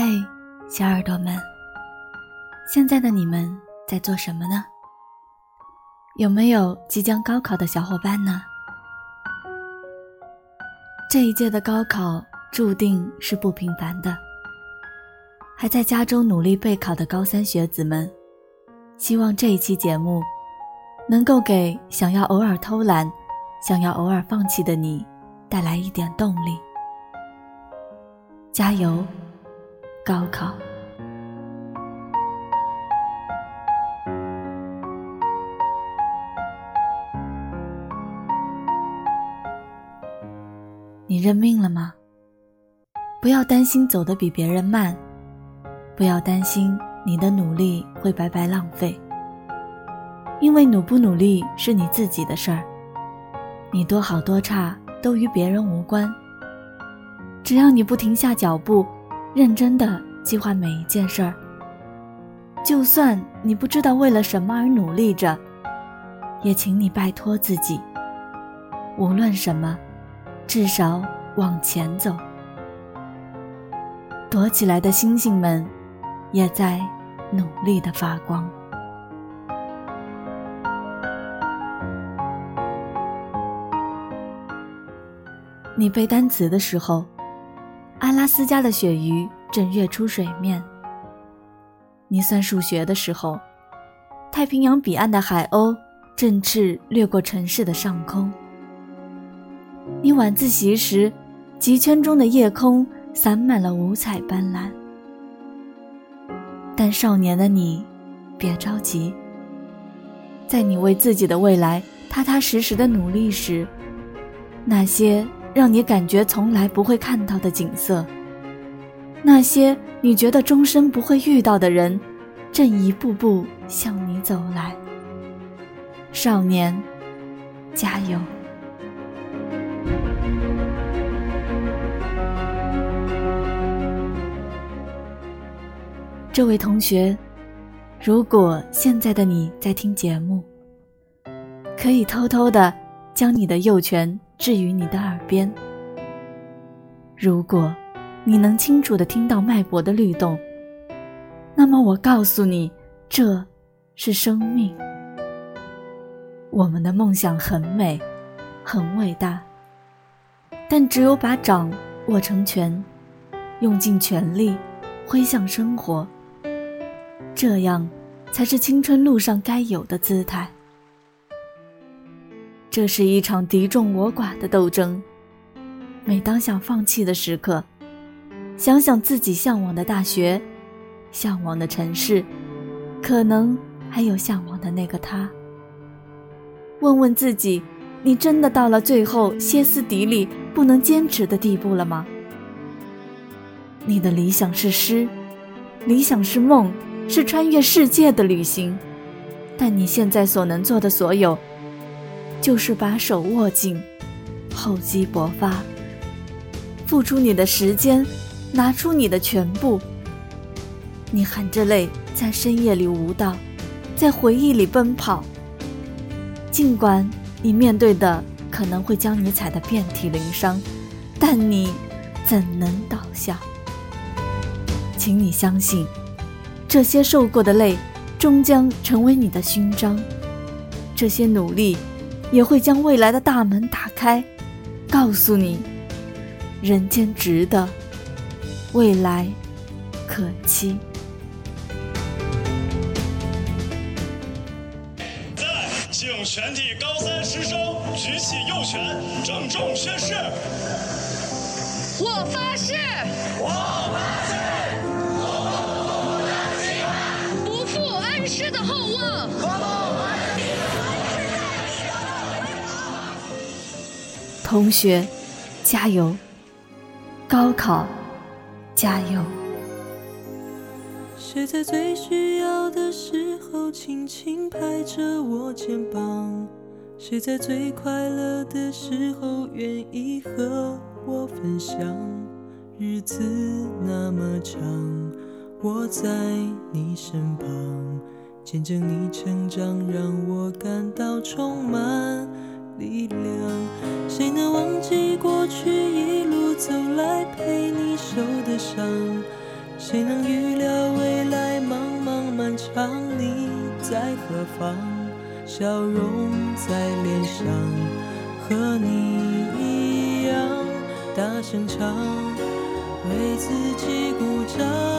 嘿，小耳朵们，现在的你们在做什么呢？有没有即将高考的小伙伴呢？这一届的高考注定是不平凡的。还在家中努力备考的高三学子们，希望这一期节目能够给想要偶尔偷懒、想要偶尔放弃的你带来一点动力。加油！高考，你认命了吗？不要担心走得比别人慢，不要担心你的努力会白白浪费，因为努不努力是你自己的事儿，你多好多差都与别人无关。只要你不停下脚步。认真的计划每一件事儿，就算你不知道为了什么而努力着，也请你拜托自己，无论什么，至少往前走。躲起来的星星们，也在努力的发光。你背单词的时候。阿拉斯加的鳕鱼正跃出水面。你算数学的时候，太平洋彼岸的海鸥振翅掠过城市的上空。你晚自习时，极圈中的夜空洒满了五彩斑斓。但少年的你，别着急，在你为自己的未来踏踏实实的努力时，那些。让你感觉从来不会看到的景色，那些你觉得终身不会遇到的人，正一步步向你走来。少年，加油！这位同学，如果现在的你在听节目，可以偷偷的将你的右拳。置于你的耳边。如果你能清楚的听到脉搏的律动，那么我告诉你，这是生命。我们的梦想很美，很伟大，但只有把掌握成拳，用尽全力挥向生活，这样才是青春路上该有的姿态。这是一场敌众我寡的斗争。每当想放弃的时刻，想想自己向往的大学，向往的城市，可能还有向往的那个他。问问自己：你真的到了最后歇斯底里、不能坚持的地步了吗？你的理想是诗，理想是梦，是穿越世界的旅行。但你现在所能做的所有。就是把手握紧，厚积薄发，付出你的时间，拿出你的全部。你含着泪在深夜里舞蹈，在回忆里奔跑。尽管你面对的可能会将你踩得遍体鳞伤，但你怎能倒下？请你相信，这些受过的累，终将成为你的勋章。这些努力。也会将未来的大门打开，告诉你，人间值得，未来可期。在，请全体高三师生举起右拳，郑重宣誓。我发誓。我同学，加油！高考，加油！谁在最需要的时候轻轻拍着我肩膀？谁在最快乐的时候愿意和我分享？日子那么长，我在你身旁，见证你成长，让我感到充满。力量，谁能忘记过去一路走来陪你受的伤？谁能预料未来茫茫漫长？你在何方？笑容在脸上，和你一样大声唱，为自己鼓掌。